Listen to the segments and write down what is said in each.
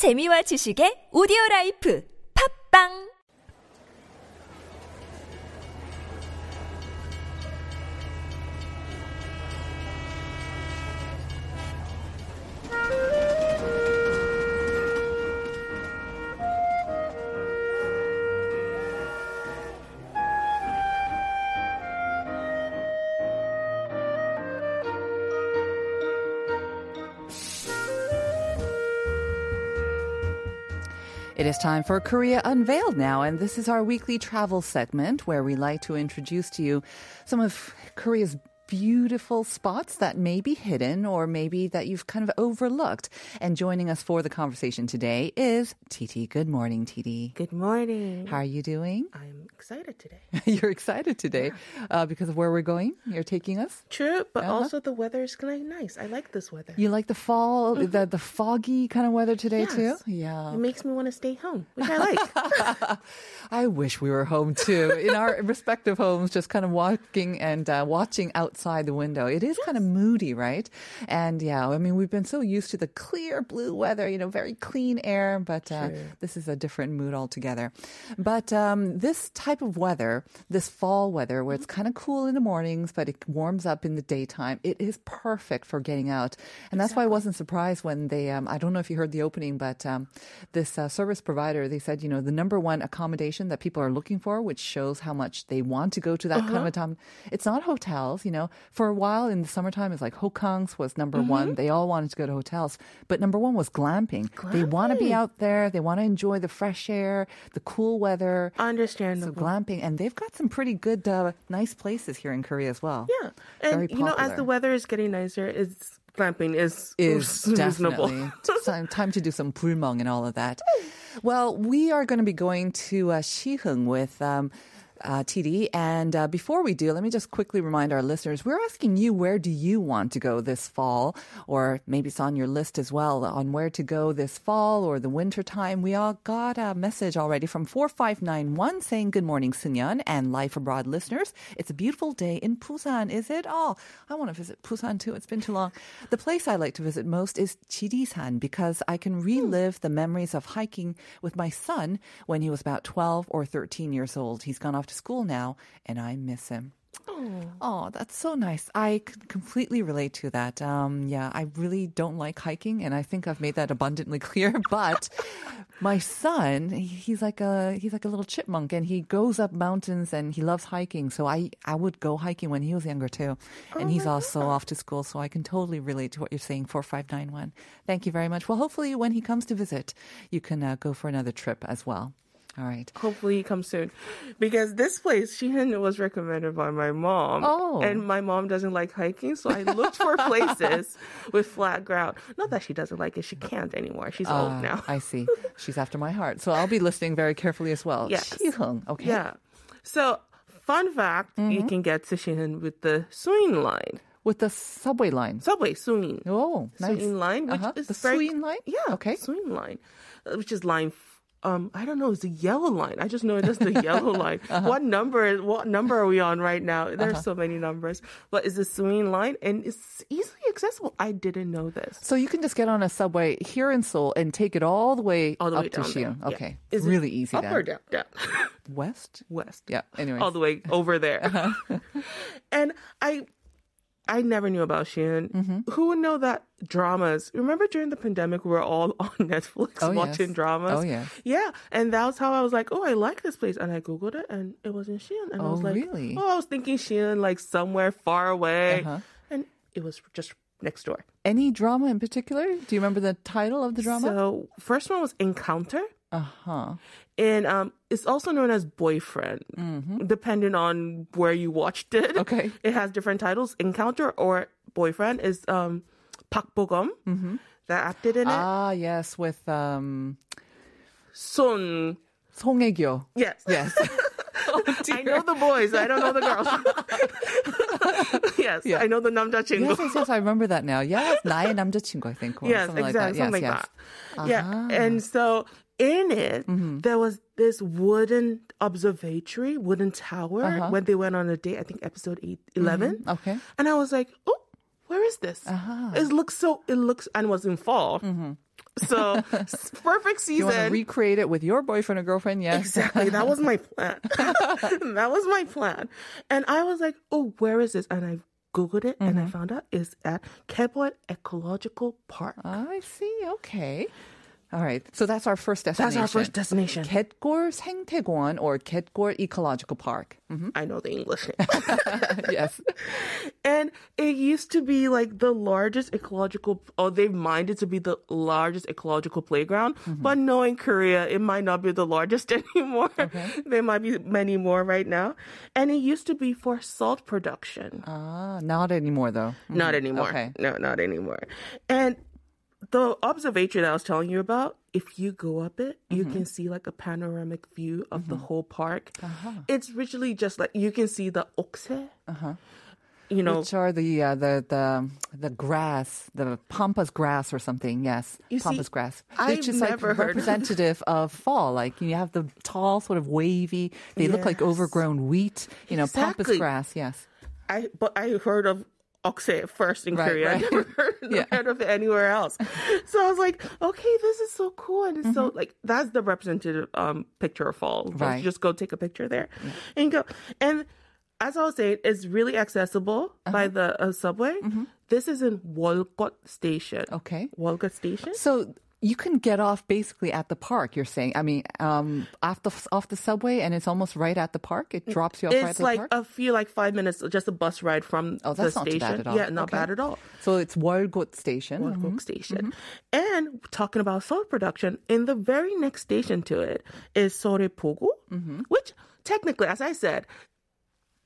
재미와 지식의 오디오 라이프. 팝빵 It is time for Korea Unveiled now, and this is our weekly travel segment where we like to introduce to you some of Korea's beautiful spots that may be hidden or maybe that you've kind of overlooked. And joining us for the conversation today is TT. Good morning, TT. Good morning. How are you doing? I'm excited today. You're excited today uh, because of where we're going. You're taking us. True, but Uh-huh. also the weather is kind of nice. I like this weather. You like the fall, the the foggy kind of weather today too. Yeah. It makes me want to stay home, which I like. I wish we were home too, in our respective homes, just kind of walking and uh, watching outside the window. It is kind of moody, right? And yeah, I mean, we've been so used to the clear blue weather, you know, very clean air, but uh, this is a different mood altogether. But um, this type of weather, this fall weather, where it's kind of cool in the mornings, but it warms up in the daytime, it is perfect for getting out. And that's why I wasn't surprised when they, um, I don't know if you heard the opening, but um, this uh, service provider, they said, you know, the number one accommodation that people are looking for, which shows how much they want to go to that kind of a time. It's not hotels, you know. For a while in the summertime, it's like hocance was number one. They all wanted to go to hotels, but number one was glamping. They want to be out there. They want to enjoy the fresh air, the cool weather. Understandable. So glamping, and they've got some pretty good, uh, nice places here in Korea as well. yeah, and Very you know, as the weather is getting nicer, it's glamping is is reasonable. definitely time, time to do some 불멍 and all of that. Well, we are going to be going to uh, Siheung with. Um, uh, TD. And uh, before we do, let me just quickly remind our listeners we're asking you where do you want to go this fall, or maybe it's on your list as well on where to go this fall or the winter time. We all got a message already from 4591 saying, Good morning, Sunyeon and Life Abroad listeners. It's a beautiful day in Busan, is it? Oh, I want to visit Busan too. It's been too long. The place I like to visit most is Jirisan because I can relive the memories of hiking with my son when he was about 12 or 13 years old. He's gone off to school now, and I miss him. Oh, that's so nice. I completely relate to that. Um, yeah, I really don't like hiking, and I think I've made that abundantly clear. But my son, he's like a he's like a little chipmunk, and he goes up mountains and he loves hiking. So I I would go hiking when he was younger too, and he's also off to school. So I can totally relate to what you're saying. Four five nine one. Thank you very much. Well, hopefully when he comes to visit, you can uh, go for another trip as well. All right. Hopefully, he comes soon, because this place Siheung was recommended by my mom. Oh. and my mom doesn't like hiking, so I looked for places with flat ground. Not that she doesn't like it; she can't anymore. She's old Ah, now. I see. She's after my heart. So I'll be listening very carefully as well. Yes. Siheung. Okay. Yeah. So, fun fact: Mm-hmm. you can get to Siheung with the Suin line, With the subway line. subway Suin. Oh, nice. Suin line, which Uh-huh. is the very, Suin line? Yeah. Okay. Suin line, uh, which is line. Um, I don't know. It's the yellow line. I just know it is just the yellow line. Uh-huh. What number? What number are we on right now? There's so many numbers, but it's the Suin line, and it's easily accessible. I didn't know this. So you can just get on a subway here in Seoul and take it all the way All the up way to there. Siheung. Yeah. Okay. Is really easy Up then. or down? Down. West? West. Yeah. Anyway. all the way over there. Uh-huh. and I I never knew about Siheung. Mm-hmm. Who would know that dramas? Remember during the pandemic, we were all on Netflix Oh, watching yes. dramas. Oh, yeah. yeah. And that's how I was like, oh, I like this place, and I googled it, and it was in Siheung, and I Oh, was like, really? oh, I was thinking Siheung like somewhere far away, Uh-huh. and it was just next door. Any drama in particular? Do you remember the title of the drama? So first one was Encounter. Uh-huh. And um, it's also known as Boyfriend, mm-hmm. depending on where you watched it. Okay. It has different titles. Encounter or Boyfriend is um, Park Bo-gum mm-hmm. that acted in it. Ah, yes, with um, Son. Song Hye-kyo. Yes. Yes. oh, I know the boys. I don't know the girls. yes, yeah. I know the 남자친구. Yes, yes, yes, I remember that now. Yes, 나의 남자친구, I think. yes, exactly. Like that. Something yes, like yes. that. Uh-huh. Yeah, and ah. so in it, Mm-hmm. there was this wooden observatory, wooden tower Uh-huh. when they went on a date, I think episode eight, 11. Okay. And I was like, oh, where is this? Uh-huh. It looks so, it looks, and was in fall. Mm-hmm. So perfect You want to recreate it with your boyfriend or girlfriend? Yes. Exactly. That was my plan. that was my plan. And I was like, oh, where is this? And I Googled it and I Mm-hmm. found out it's at Kebon Ecological Park. I see. Okay. All right. So that's our first destination. That's our first destination. Gaetgol 생태공원 or Gaetgol Ecological Park. Mm-hmm. I know the English. yes. and it used to be like the largest ecological, oh, they've mined it to be the largest ecological playground. Mm-hmm. But knowing in Korea, it might not be the largest anymore. Okay. there might be many more right now. And it used to be for salt production. Ah, not anymore though. Mm-hmm. Not anymore. Okay. No, not anymore. And the observatory that I was telling you about, if you go up it, you Mm-hmm. can see like a panoramic view of the whole park. Uh-huh. It's literally just like you can see the okse. You know, Which are the uh, the the the grass, the pampas grass or something? Yes, You see, pampas grass. I've Which is never like representative of fall. Like you have the tall, sort of wavy. They look like overgrown wheat. You know, pampas grass. Yes. I but I heard of okse first in Right, Korea. I right. never heard, Yeah. heard of it anywhere else. So I was like, okay, this is so cool, and it's Mm-hmm. so like that's the representative um picture of fall. Just- Right. Just go take a picture there, and go. And as I was saying, it's really accessible by Uh-huh. the uh, subway. Mm-hmm. This is in Wolgot Station. Okay. Wolgot Station. So you can get off basically at the park. You're saying. I mean, um, off the off the subway, and it's almost right at the park. It drops you off right at It's the like park. a few like five minutes, just a bus ride from Oh, the that's not too station. bad at all. Yeah, not Okay. bad at all. so it's Wolgot Station. Wolfgang Station. And talking about salt production, in the very next station to it is Soraepogu, which technically, as I said,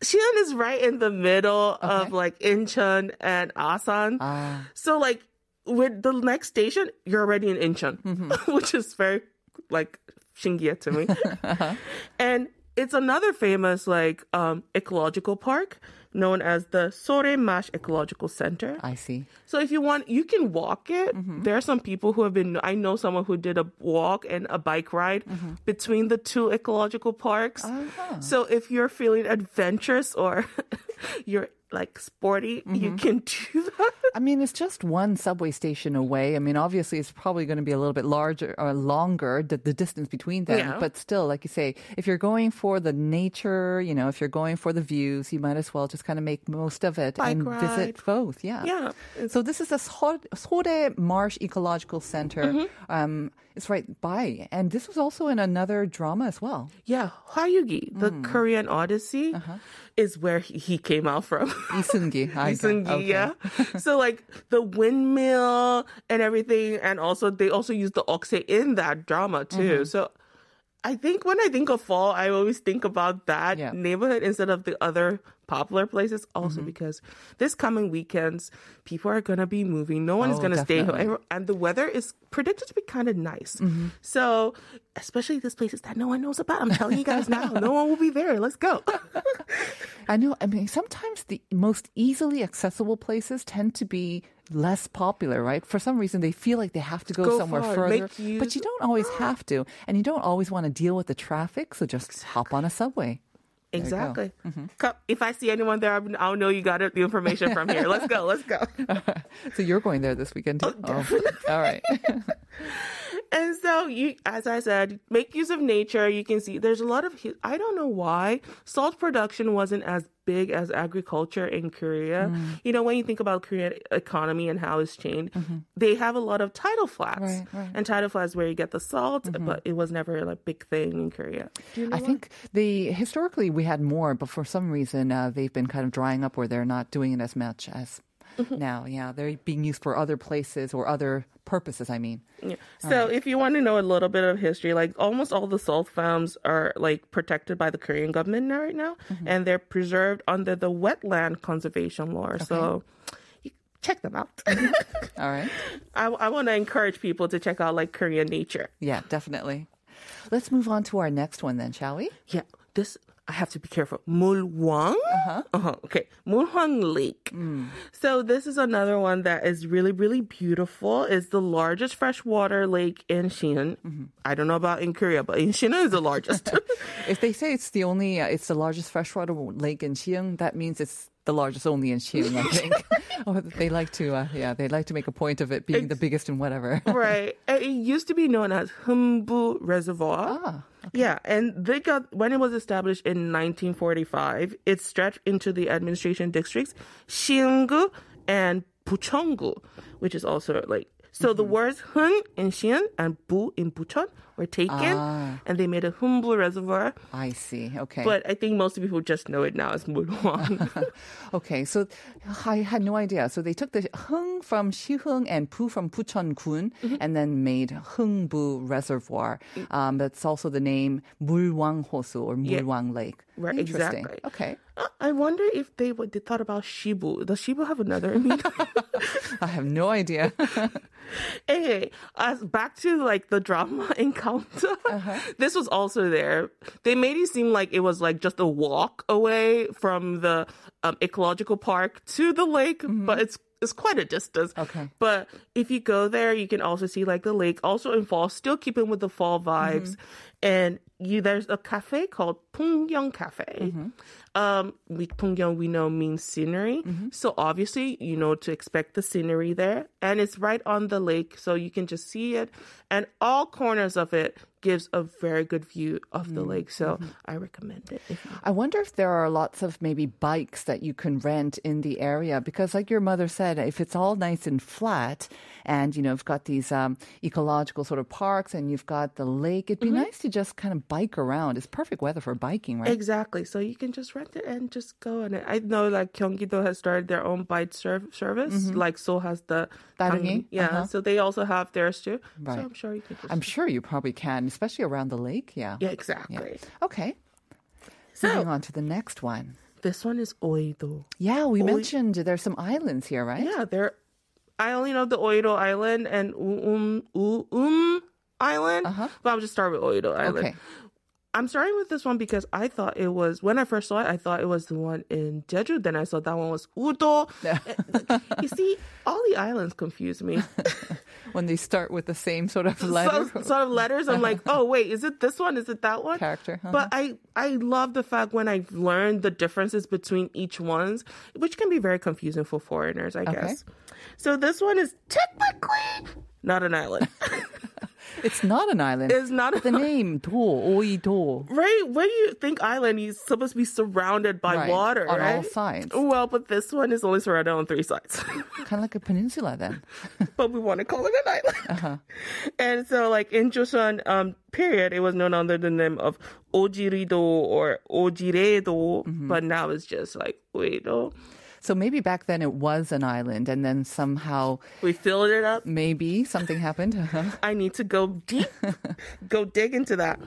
Siheung is right in the middle of like Incheon and Ansan. Ah. So like with the next station, you're already in Incheon, mm-hmm. which is very like shingia to me. Uh-huh. And it's another famous like um ecological park known as the Sorae Marsh Ecological Center. I see. So if you want, you can walk it. Mm-hmm. There are some people who have been. I know someone who did a walk and a bike ride mm-hmm. between the two ecological parks. Uh-huh. So if you're feeling adventurous or you're like sporty, you mm-hmm. can do that. I mean, it's just one subway station away. I mean, obviously, it's probably going to be a little bit larger or longer, the, the distance between them. Yeah. But still, like you say, if you're going for the nature, you know, if you're going for the views, you might as well just kind of make most of it Bike and ride. visit both. Yeah. Yeah. So this is the Sorae Sorae Marsh Ecological Center. Mm-hmm. Um, it's right by. And this was also in another drama as well. Yeah, Hwayugi, the mm. Korean Odyssey, uh-huh. is where he, he came out from. Lee Seung-gi. I got- Lee Seung-gi, okay. yeah. so like the windmill and everything, and also they also use the okse in that drama too. Mm-hmm. So I think when I think of fall, I always think about that Yeah. neighborhood instead of the other popular places. Also Mm-hmm. because this coming weekends, people are gonna be moving. No one is Oh, gonna stay home, and the weather is predicted to be kind of nice. So especially these places that no one knows about, I'm telling you guys now, no one will be there. Let's go. I know. I mean, sometimes the most easily accessible places tend to be less popular, right? For some reason, they feel like they have to go, Go somewhere further, but you don't always have to, and you don't always want to deal with the traffic. So just hop on a subway. Exactly. Mm-hmm. If I see anyone there, I'll know you got the information from here. Let's go. Let's go. So you're going there this weekend too? Oh, all right. And so you, as I said, make use of nature. You can see there's a lot of. I don't know why salt production wasn't as big as agriculture in Korea. Mm. You know, when you think about Korean economy and how it's changed, they have a lot of tidal flats, Mm-hmm. Right, right. Mm-hmm. and tidal flats where you get the salt, but it was never a big thing in Korea. You know I why? think the historically we had more, but for some reason uh, they've been kind of drying up, where they're not doing it as much as Mm-hmm. now. Yeah, they're being used for other places or other purposes. I mean. Yeah. So if you want to know a little bit of history, like almost all the salt farms are like protected by the Korean government now, right now, and they're preserved under the wetland conservation law. So you check them out. All right. I, I want to encourage people to check out like Korean nature. Yeah, definitely. Let's move on to our next one then, shall we? Yeah, this I have to be careful. Mulwang. Uh-huh. Okay, Mulwang Lake. So this is another one that is really, really beautiful. It's the largest freshwater lake in Shinan. I don't know about in Korea, but in Shinan is the largest. If they say it's the only, uh, it's the largest freshwater lake in Siheung, that means it's the largest only in Siheung, I think. or they like to, uh, yeah, they like to make a point of it being the biggest in whatever. right. It used to be known as Heungbu Reservoir. Ah, Yeah, and they got when it was established in 1945, it stretched into the administration districts Xiangu and Bucheongu, which is also like so the mm-hmm. words Hun in Siheung and Bu in Bucheon were taken, and they made a Heungbu Reservoir. I see. Okay. But I think most people just know it now as Mulwang. Okay, so I had no idea. So they took the Hung from Siheung and Pu from Pucheon Gun Mm-hmm. and then made Heungbu Reservoir. Mm. Um, that's also the name Mulwang Hosu or Yeah. Lake. Right, Interesting. exactly. Okay. Uh, I wonder if they would they thought about Shibu. Does Shibu have another meaning? I have no idea. Anyway, as back to like the drama encounter. This was also there. They made it seem like it was like just a walk away from the um, ecological park to the lake, but it's it's quite a distance. Okay. But if you go there, you can also see like the lake, also in fall, still keeping with the fall vibes. Mm-hmm. And you there's a cafe called Pungyong Cafe. Mm-hmm. Um, we Pungyong we know means scenery, mm-hmm. so obviously you know to expect the scenery there, and it's right on the lake, so you can just see it, and all corners of it gives a very good view of the lake. So I recommend it. I wonder if there are lots of maybe bikes that you can rent in the area because, like your mother said, if it's all nice and flat, and you know, you've got these um, ecological sort of parks, and you've got the lake, it'd be nice to just kind of bike around. It's perfect weather for biking, right? Exactly. So you can just rent it and just go on it. I know like Gyeonggi-do has started their own bike serv- service. Like Seoul has the? Yeah. Uh-huh. So they also have theirs too. Right. So I'm sure you can just I'm sure you probably can, especially around the lake. Yeah. Yeah, exactly. Okay. So- Moving on to the next one. This one is Oido. Yeah, we mentioned there's some islands here, right? Yeah, they're I only know the Oido Island and Um Um, um Island. But I'll just start with Oido Island. Uh-huh. Okay. I'm starting with this one because I thought it was when I first saw it, I thought it was the one in Jeju. Then I saw that one was Udo. you see, all the islands confuse me. When they start with the same sort of letter. So, sort of letters. I'm like, oh wait, is it this one? Is it that one? Character, uh-huh. But I I love the fact when I've learned the differences between each ones, which can be very confusing for foreigners, I guess. So this one is technically not an island. It's not an island. It's not the name Do, Oi Do. Right? When you think island, you're supposed to be surrounded by Right, water, on all right? sides. Well, but this one is only surrounded on three sides. Kind of like a peninsula then. but we want to call it an island. Uh-huh. And so, like in Joseon um, period, it was known under the name of Ojirido or Ojiredo, Mm-hmm. but now it's just like Oido. So maybe back then it was an island and then somehow We filled it up. maybe something happened. I need to go deep, go dig into that.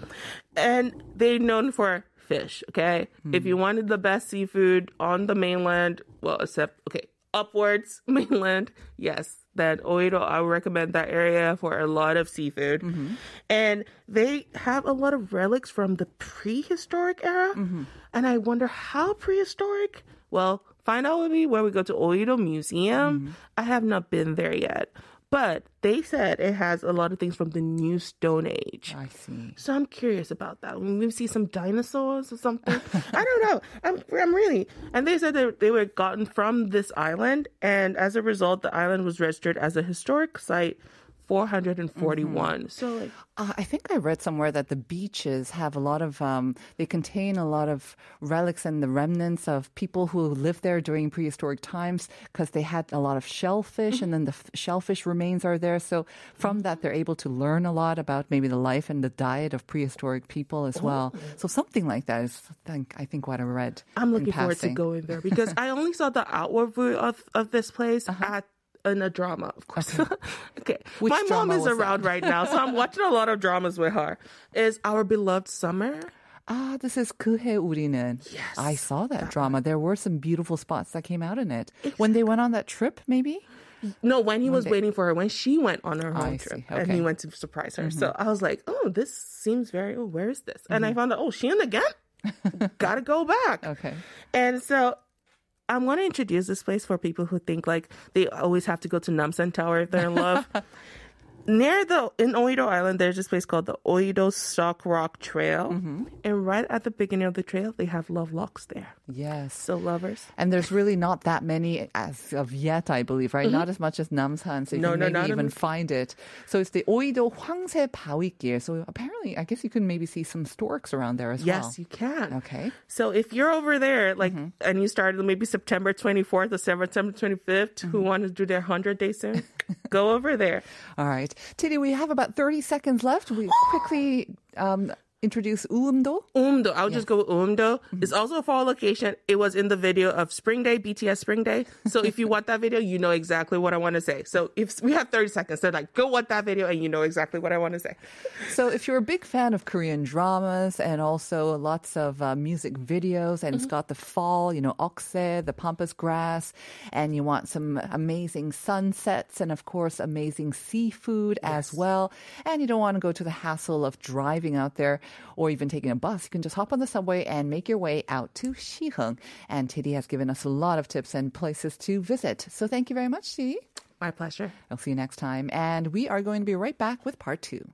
And they're known for fish, okay? If you hmm. wanted the best seafood on the mainland, well, except, okay, upwards mainland, yes, then Oido, I would recommend that area for a lot of seafood. Mm-hmm. And they have a lot of relics from the prehistoric era. Mm-hmm. And I wonder how prehistoric? Well, find out with me where we go to Oido Museum. Mm-hmm. I have not been there yet. But they said it has a lot of things from the New Stone Age. I see. So I'm curious about that. When we see some dinosaurs or something, I don't know. I'm, I'm really. And they said that they were gotten from this island, and as a result, the island was registered as a historic site 441. So like, Uh, I think I read somewhere that the beaches have a lot of, um, they contain a lot of relics and the remnants of people who lived there during prehistoric times because they had a lot of shellfish and then the f- shellfish remains are there. So from that, they're able to learn a lot about maybe the life and the diet of prehistoric people as well. So something like that is, I think, I think what I read. I'm in looking forward to going there because I only saw the outward view of, of this place Uh-huh. at in a drama, of course. okay. Which My mom drama is was that? around right now, so I'm watching a lot of dramas with her. Is Our Beloved Summer? Ah, this is 그해 우리는. Yes, I saw that, drama. There were some beautiful spots that came out in it. When they went on that trip, maybe? No, when he was waiting for her, when she went on her I home see. trip, and he Okay. Mm-hmm. went to surprise her. So I was like, "Oh, this seems very. Oh, where is this?" And I found out, "Oh, Shein again. Gotta go back." Okay. And so I'm going to introduce this place for people who think like they always have to go to Namsan Tower if they're in love. near the in Oido Island, there's this place called the Oido Stock Rock Trail, mm-hmm. and right at the beginning of the trail, they have love locks there. Yes, so lovers. And there's really not that many as of yet, I believe, right? Mm-hmm. Not as much as Namsan, so you no, can no, maybe even a... find it. So it's the Oido Hwangse Bawikgil. So apparently, I guess you can maybe see some storks around there as yes, well. Yes, you can. Okay. So if you're over there, like, mm-hmm. and you started maybe September 24th or September 25th, who mm-hmm. want to do their hundred day soon, go over there. All right. Titty, we have about 30 seconds left. We quickly um, introduce Uumdo. Umdo, I'll just go with Umdo. Mm-hmm. It's also a fall location. It was in the video of Spring Day, BTS Spring Day. So if you want that video, you know exactly what I want to say. So if we have 30 seconds, so like, go watch that video and you know exactly what I want to say. So, if you're a big fan of Korean dramas and also lots of uh, music videos, and it's Mm-hmm. got the fall, you know, okse, the pampas grass, and you want some amazing sunsets and, of course, amazing seafood as well, and you don't want to go to the hassle of driving out there or even taking a bus, you can just hop on the subway and make your way out to Siheung. And Titi has given us a lot of tips and places to visit. So, thank you very much, Titi. My pleasure. I'll see you next time. And we are going to be right back with part two.